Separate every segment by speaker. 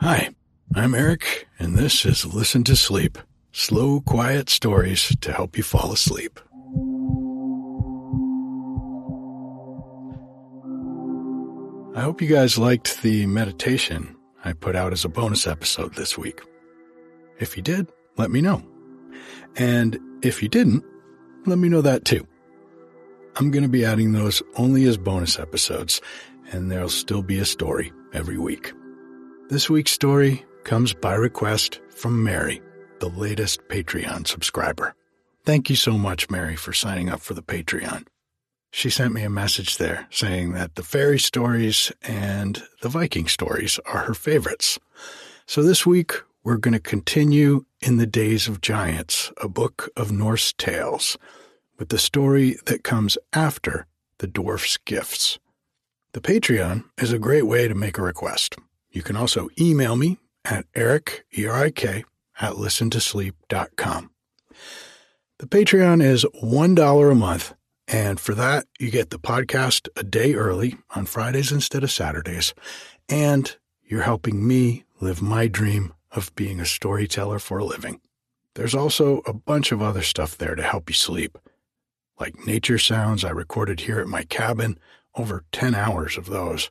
Speaker 1: Hi, I'm Eric, and this is Listen to Sleep slow, quiet stories to help you fall asleep. I hope you guys liked the meditation I put out as a bonus episode this week. If you did, let me know. And if you didn't, let me know that too. I'm going to be adding those only as bonus episodes, and there'll still be a story every week. This week's story comes by request from Mary, the latest Patreon subscriber. Thank you so much, Mary, for signing up for the Patreon. She sent me a message there saying that the fairy stories and the Viking stories are her favorites. So this week, we're going to continue in the Days of Giants, a book of Norse tales, with the story that comes after the dwarf's gifts. The Patreon is a great way to make a request. You can also email me at eric, E-R-I-K, at listentosleep.com. The Patreon is $1 a month, and for that, you get the podcast a day early on Fridays instead of Saturdays, and you're helping me live my dream of being a storyteller for a living. There's also a bunch of other stuff there to help you sleep, like nature sounds I recorded here at my cabin, over 10 hours of those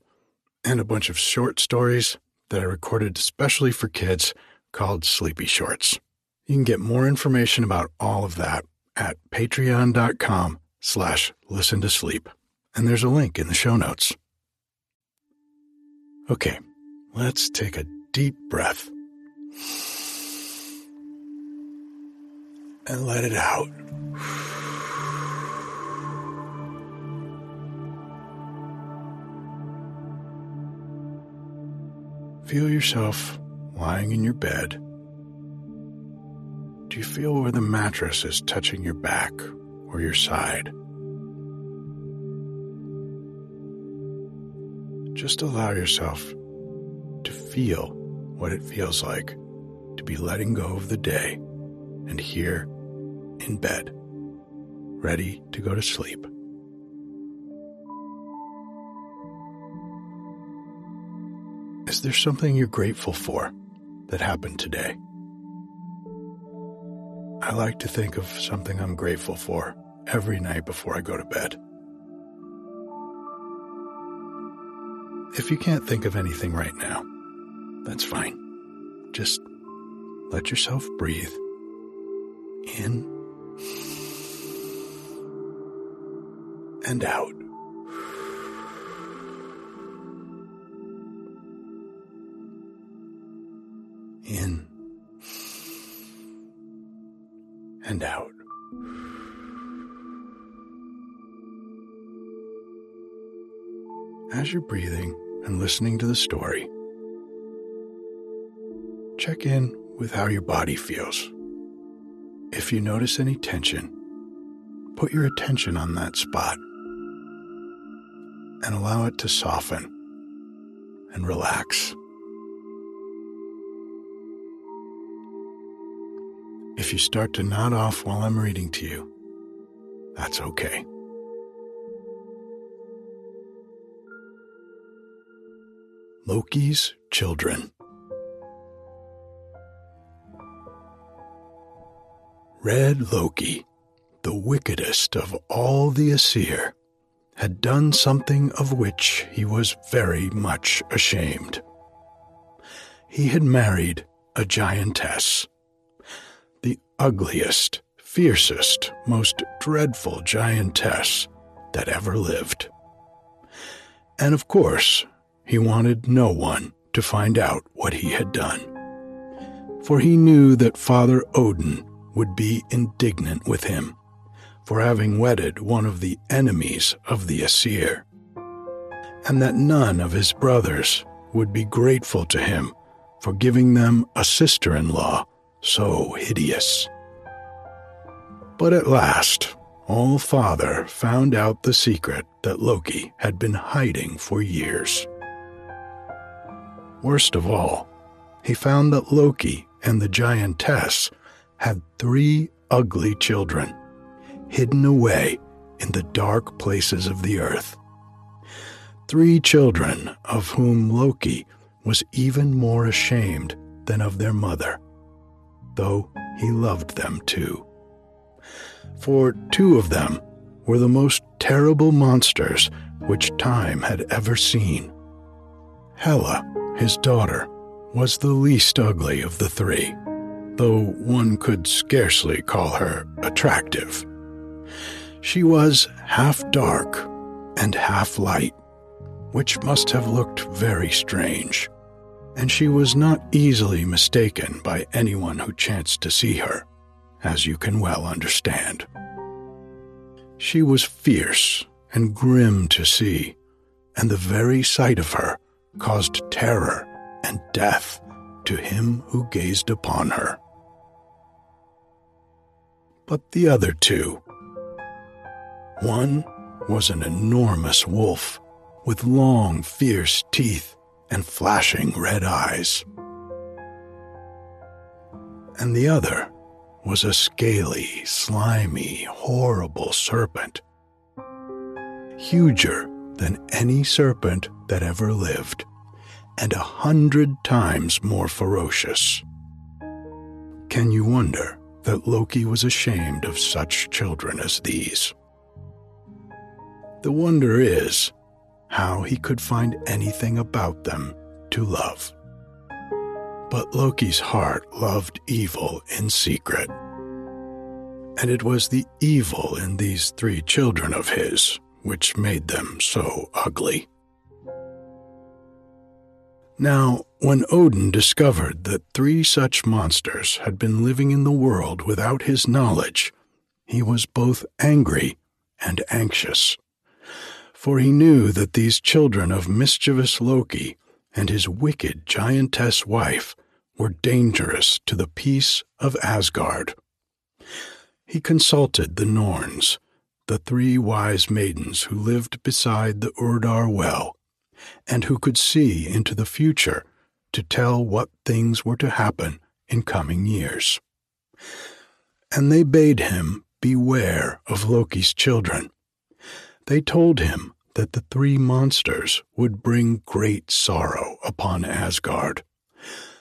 Speaker 1: and a bunch of short stories that I recorded especially for kids called Sleepy Shorts. You can get more information about all of that at patreon.com slash listen to sleep. And there's a link in the show notes. Okay, let's take a deep breath and let it out. Feel yourself lying in your bed. Do you feel where the mattress is touching your back or your side? Just allow yourself to feel what it feels like to be letting go of the day and here in bed, ready to go to sleep. Is there something you're grateful for that happened today? I like to think of something I'm grateful for every night before I go to bed. If you can't think of anything right now, that's fine. Just let yourself breathe in and out. In and out. As you're breathing and listening to the story, check in with how your body feels. If you notice any tension, put your attention on that spot and allow it to soften and relax. If you start to nod off while I'm reading to you, that's okay. Loki's Children. Red Loki, the wickedest of all the Aesir, had done something of which he was very much ashamed. He had married a giantess the ugliest, fiercest, most dreadful giantess that ever lived. And of course, he wanted no one to find out what he had done. For he knew that Father Odin would be indignant with him for having wedded one of the enemies of the Aesir, and that none of his brothers would be grateful to him for giving them a sister in law so hideous. But at last, All Father found out the secret that Loki had been hiding for years. Worst of all, he found that Loki and the giantess had three ugly children hidden away in the dark places of the earth. Three children of whom Loki was even more ashamed than of their mother, though he loved them too. For two of them were the most terrible monsters which time had ever seen. Hela, his daughter, was the least ugly of the three, though one could scarcely call her attractive. She was half dark and half light, which must have looked very strange, and she was not easily mistaken by anyone who chanced to see her, as you can well understand. She was fierce and grim to see, and the very sight of her caused terror and death to him who gazed upon her. But the other two, one was an enormous wolf with long, fierce teeth and flashing red eyes. And the other was a scaly, slimy, horrible serpent, huger than any serpent that ever lived, and a hundred times more ferocious. Can you wonder that Loki was ashamed of such children as these? The wonder is how he could find anything about them to love. But Loki's heart loved evil in secret. And it was the evil in these three children of his which made them so ugly. Now, when Odin discovered that three such monsters had been living in the world without his knowledge, he was both angry and anxious. For he knew that these children of mischievous Loki and his wicked giantess wife were dangerous to the peace of Asgard. He consulted the Norns, the three wise maidens who lived beside the Urdar well, and who could see into the future to tell what things were to happen in coming years. And they bade him beware of Loki's children. They told him that the three monsters would bring great sorrow upon Asgard.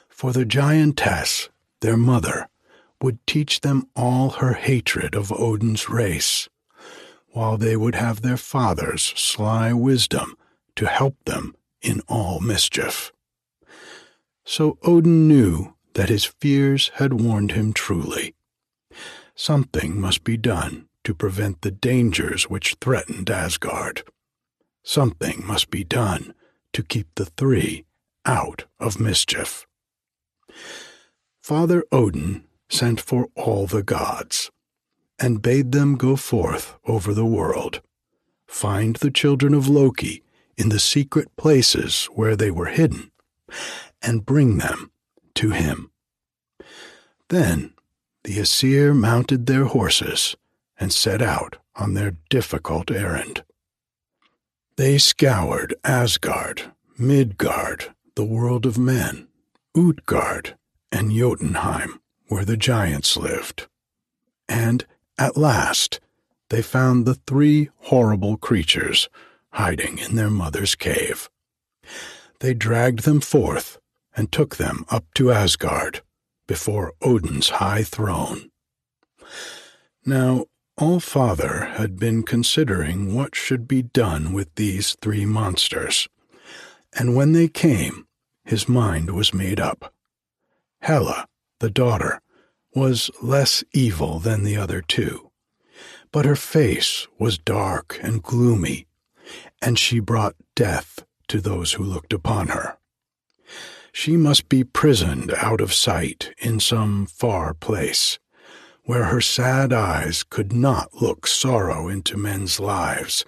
Speaker 1: For the giantess, their mother, would teach them all her hatred of Odin's race, while they would have their father's sly wisdom to help them in all mischief. So Odin knew that his fears had warned him truly. Something must be done to prevent the dangers which threatened Asgard. Something must be done to keep the three out of mischief. Father Odin sent for all the gods and bade them go forth over the world, find the children of Loki in the secret places where they were hidden, and bring them to him. Then the Aesir mounted their horses and set out on their difficult errand. They scoured Asgard, Midgard, the world of men, Utgard, and Jotunheim, where the giants lived. And at last, they found the three horrible creatures hiding in their mother's cave. They dragged them forth and took them up to Asgard, before Odin's high throne. Now, all Father had been considering what should be done with these three monsters, and when they came, his mind was made up. Hela, the daughter, was less evil than the other two, but her face was dark and gloomy, and she brought death to those who looked upon her. She must be prisoned out of sight in some far place where her sad eyes could not look sorrow into men's lives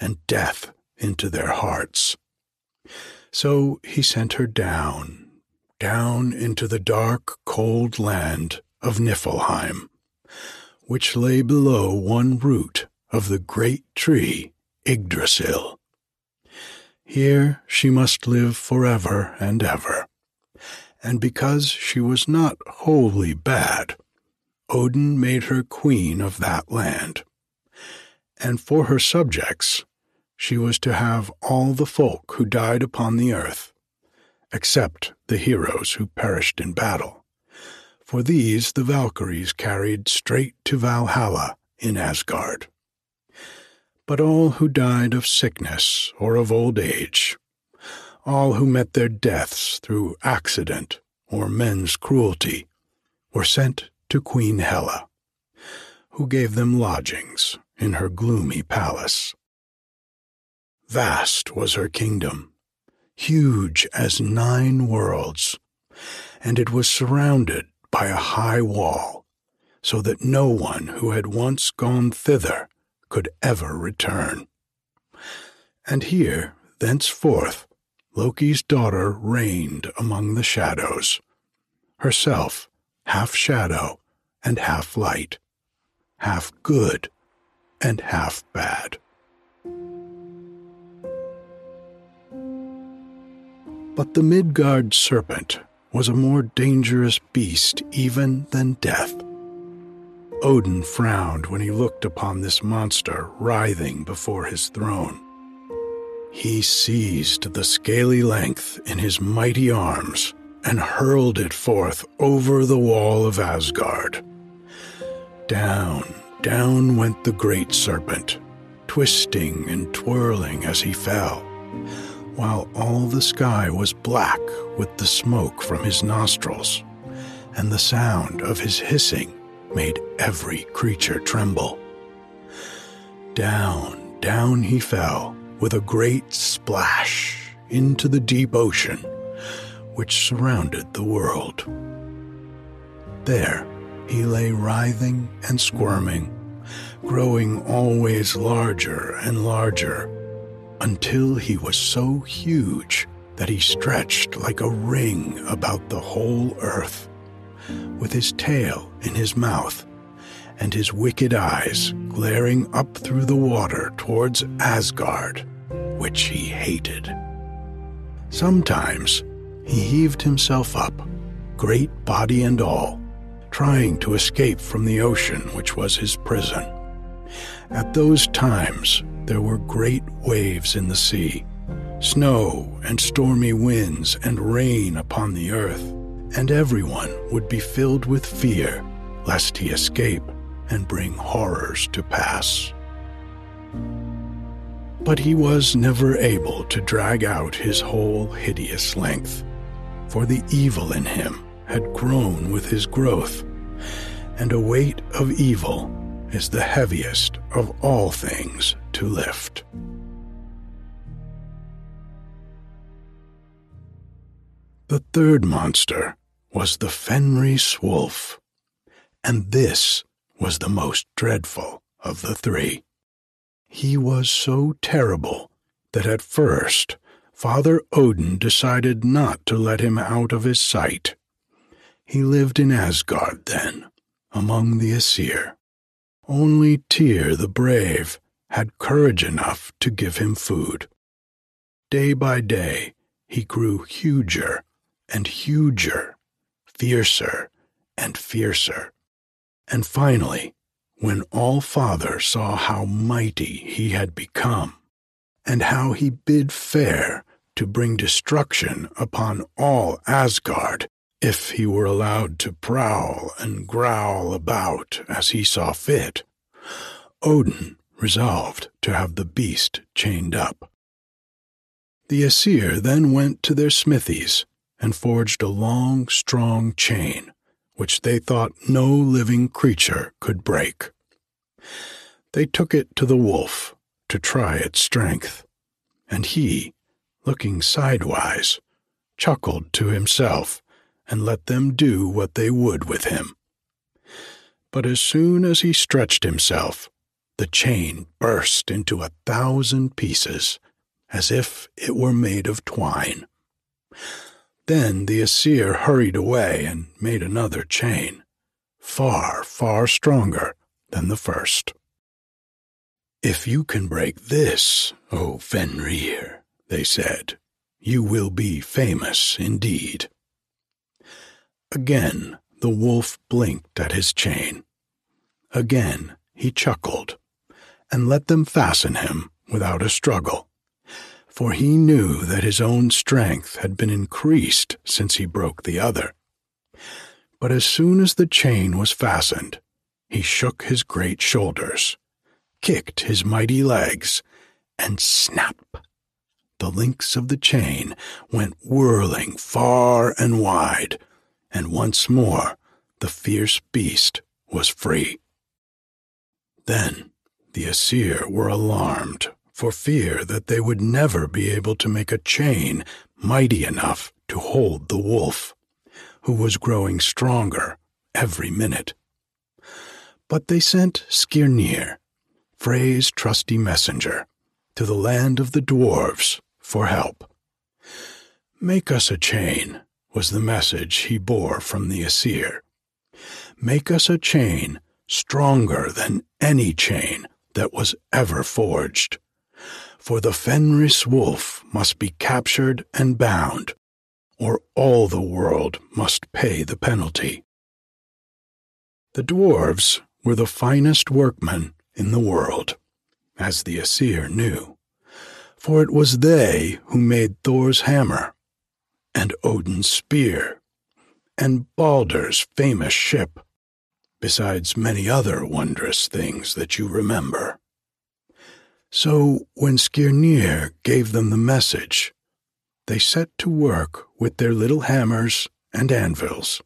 Speaker 1: and death into their hearts. So he sent her down, down into the dark, cold land of Niflheim, which lay below one root of the great tree Yggdrasil. Here she must live forever and ever, and because she was not wholly bad, Odin made her queen of that land. And for her subjects, she was to have all the folk who died upon the earth, except the heroes who perished in battle. For these the Valkyries carried straight to Valhalla in Asgard. But all who died of sickness or of old age, all who met their deaths through accident or men's cruelty, were sent to Queen Hela, who gave them lodgings in her gloomy palace. Vast was her kingdom, huge as nine worlds, and it was surrounded by a high wall, so that no one who had once gone thither could ever return. And here, thenceforth, Loki's daughter reigned among the shadows, herself half shadow and half light, half good and half bad. But the Midgard serpent was a more dangerous beast even than death. Odin frowned when he looked upon this monster writhing before his throne. He seized the scaly length in his mighty arms and hurled it forth over the wall of Asgard. Down, down went the great serpent, twisting and twirling as he fell, while all the sky was black with the smoke from his nostrils, and the sound of his hissing made every creature tremble. Down, down he fell with a great splash into the deep ocean which surrounded the world. There he lay writhing and squirming, growing always larger and larger, until he was so huge that he stretched like a ring about the whole earth, with his tail in his mouth and his wicked eyes glaring up through the water towards Asgard, which he hated. Sometimes he heaved himself up, great body and all, trying to escape from the ocean which was his prison. At those times there were great waves in the sea, snow and stormy winds and rain upon the earth, and everyone would be filled with fear lest he escape and bring horrors to pass. But he was never able to drag out his whole hideous length for the evil in him had grown with his growth, and a weight of evil is the heaviest of all things to lift. The third monster was the Fenris wolf, and this was the most dreadful of the three. He was so terrible that at first Father Odin decided not to let him out of his sight. He lived in Asgard then, among the Aesir. Only Tyr the Brave had courage enough to give him food. Day by day, he grew huger and huger, fiercer and fiercer. And finally, when All Father saw how mighty he had become, and how he bid fair to bring destruction upon all Asgard if he were allowed to prowl and growl about as he saw fit. Odin resolved to have the beast chained up. The Aesir then went to their smithies and forged a long, strong chain, which they thought no living creature could break. They took it to the wolf to try its strength, and he looking sidewise, chuckled to himself and let them do what they would with him. But as soon as he stretched himself, the chain burst into a thousand pieces, as if it were made of twine. Then the Aesir hurried away and made another chain, far, far stronger than the first. If you can break this, O Fenrir, they said. You will be famous indeed. Again the wolf blinked at his chain. Again he chuckled, and let them fasten him without a struggle. for he knew that his own strength had been increased since he broke the other. But as soon as the chain was fastened, he shook his great shoulders, kicked his mighty legs, and snap! The links of the chain went whirling far and wide, and once more the fierce beast was free. Then the Aesir were alarmed for fear that they would never be able to make a chain mighty enough to hold the wolf, who was growing stronger every minute. But they sent Skirnir, Frey's trusty messenger, to the land of the dwarves for help. Make us a chain, was the message he bore from the Aesir. Make us a chain stronger than any chain that was ever forged for the Fenris wolf must be captured and bound, or all the world must pay the penalty. The dwarves were the finest workmen in the world, as the Aesir knew, for it was they who made Thor's hammer, and Odin's spear, and Balder's famous ship, besides many other wondrous things that you remember. So when Skirnir gave them the message, they set to work with their little hammers and anvils.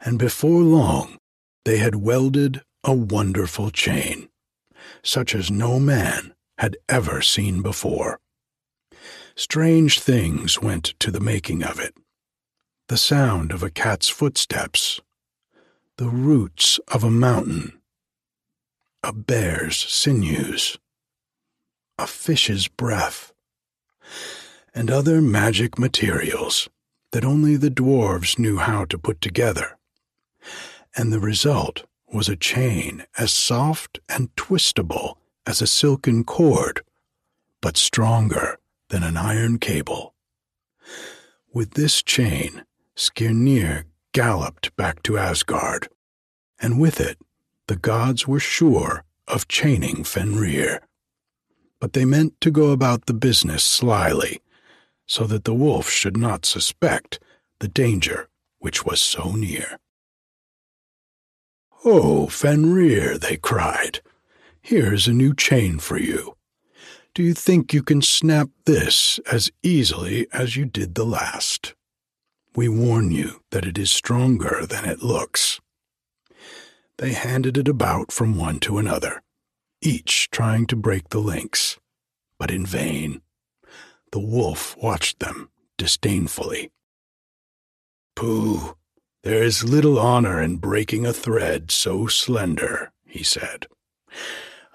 Speaker 1: And before long, they had welded a wonderful chain, such as no man had ever seen before. Strange things went to the making of it. The sound of a cat's footsteps, the roots of a mountain, a bear's sinews. A fish's breath, and other magic materials that only the dwarves knew how to put together. And the result was a chain as soft and twistable as a silken cord, but stronger than an iron cable. With this chain, Skirnir galloped back to Asgard, and with it, the gods were sure of chaining Fenrir but they meant to go about the business slyly, so that the wolf should not suspect the danger which was so near. Oh, Fenrir, they cried, here's a new chain for you. Do you think you can snap this as easily as you did the last? We warn you that it is stronger than it looks. They handed it about from one to another, each trying to break the links, but in vain. The wolf watched them disdainfully. Pooh, there is little honor in breaking a thread so slender, he said.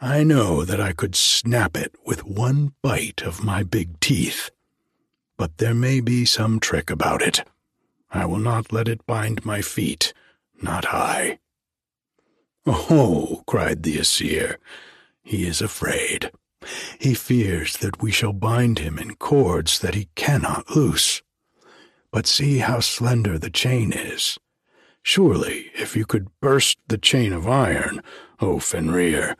Speaker 1: I know that I could snap it with one bite of my big teeth, but there may be some trick about it. I will not let it bind my feet, not I. Oh, cried the Aesir, he is afraid. He fears that we shall bind him in cords that he cannot loose. But see how slender the chain is. Surely, if you could burst the chain of iron, O Fenrir,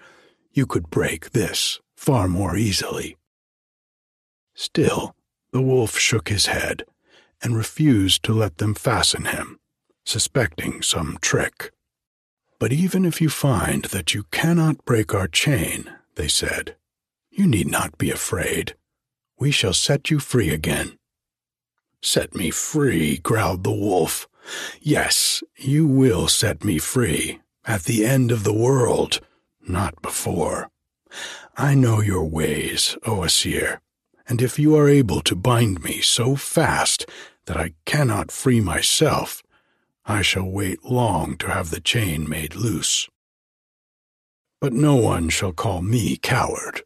Speaker 1: you could break this far more easily. Still, the wolf shook his head and refused to let them fasten him, suspecting some trick. But even if you find that you cannot break our chain, they said, you need not be afraid. We shall set you free again. Set me free, growled the wolf. Yes, you will set me free, at the end of the world, not before. I know your ways, O Aesir, and if you are able to bind me so fast that I cannot free myself, I shall wait long to have the chain made loose. But no one shall call me coward.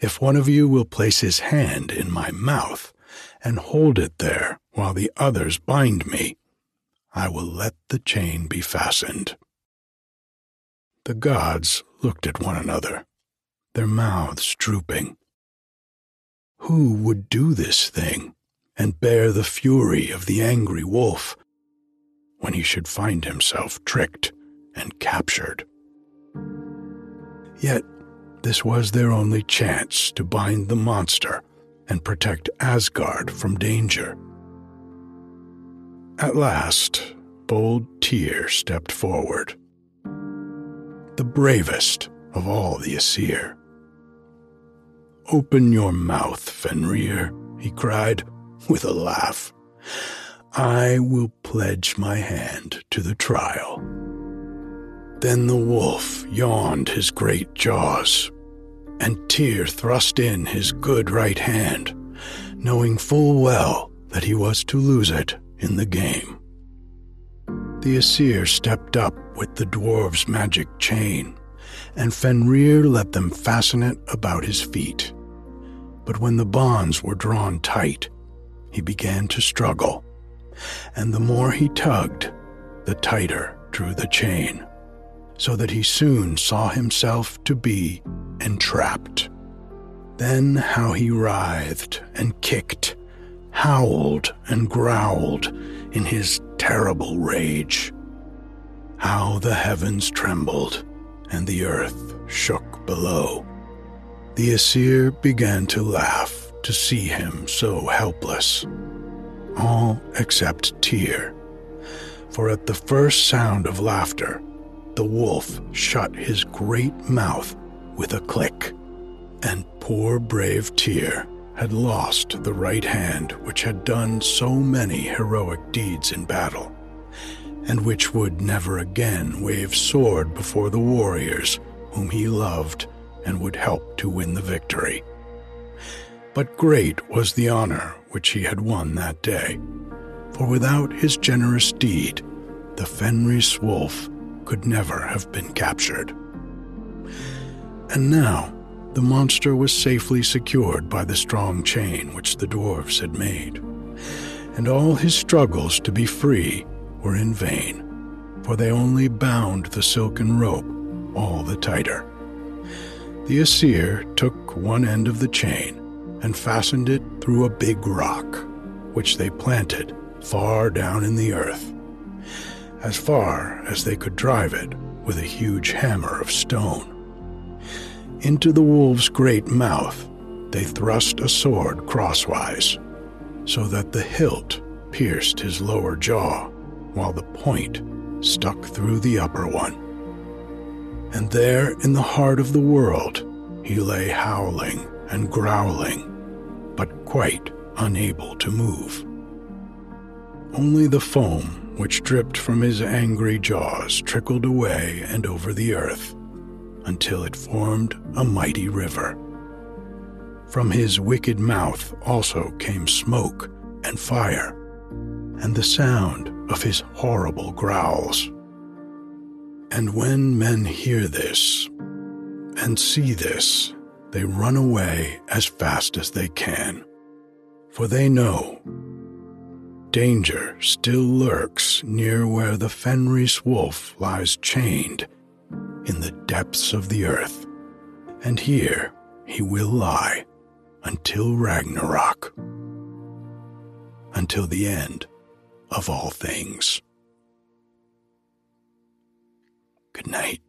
Speaker 1: If one of you will place his hand in my mouth and hold it there while the others bind me, I will let the chain be fastened. The gods looked at one another, their mouths drooping. Who would do this thing and bear the fury of the angry wolf when he should find himself tricked and captured? Yet this was their only chance to bind the monster and protect Asgard from danger. At last, bold Tyr stepped forward, the bravest of all the Aesir. Open your mouth, Fenrir, he cried with a laugh. I will pledge my hand to the trial. Then the wolf yawned his great jaws, and Tyr thrust in his good right hand, knowing full well that he was to lose it in the game. The Aesir stepped up with the dwarf's magic chain, and Fenrir let them fasten it about his feet. But when the bonds were drawn tight, he began to struggle, and the more he tugged, the tighter drew the chain so that he soon saw himself to be entrapped. Then how he writhed and kicked, howled and growled in his terrible rage. How the heavens trembled and the earth shook below. The Aesir began to laugh to see him so helpless. All except Tyr, for at the first sound of laughter, the wolf shut his great mouth with a click, and poor brave Tyr had lost the right hand which had done so many heroic deeds in battle, and which would never again wave sword before the warriors whom he loved and would help to win the victory. But great was the honor which he had won that day, for without his generous deed, the Fenris wolf could never have been captured. And now, the monster was safely secured by the strong chain which the dwarfs had made, and all his struggles to be free were in vain, for they only bound the silken rope all the tighter. The Aesir took one end of the chain and fastened it through a big rock, which they planted far down in the earth as far as they could drive it with a huge hammer of stone. Into the wolf's great mouth they thrust a sword crosswise, so that the hilt pierced his lower jaw, while the point stuck through the upper one. And there in the heart of the world he lay howling and growling, but quite unable to move. Only the foam which dripped from his angry jaws trickled away and over the earth until it formed a mighty river. From his wicked mouth also came smoke and fire, and the sound of his horrible growls. And when men hear this and see this, they run away as fast as they can, for they know danger still lurks near where the Fenris wolf lies chained in the depths of the earth, and here he will lie until Ragnarok, until the end of all things. Good night.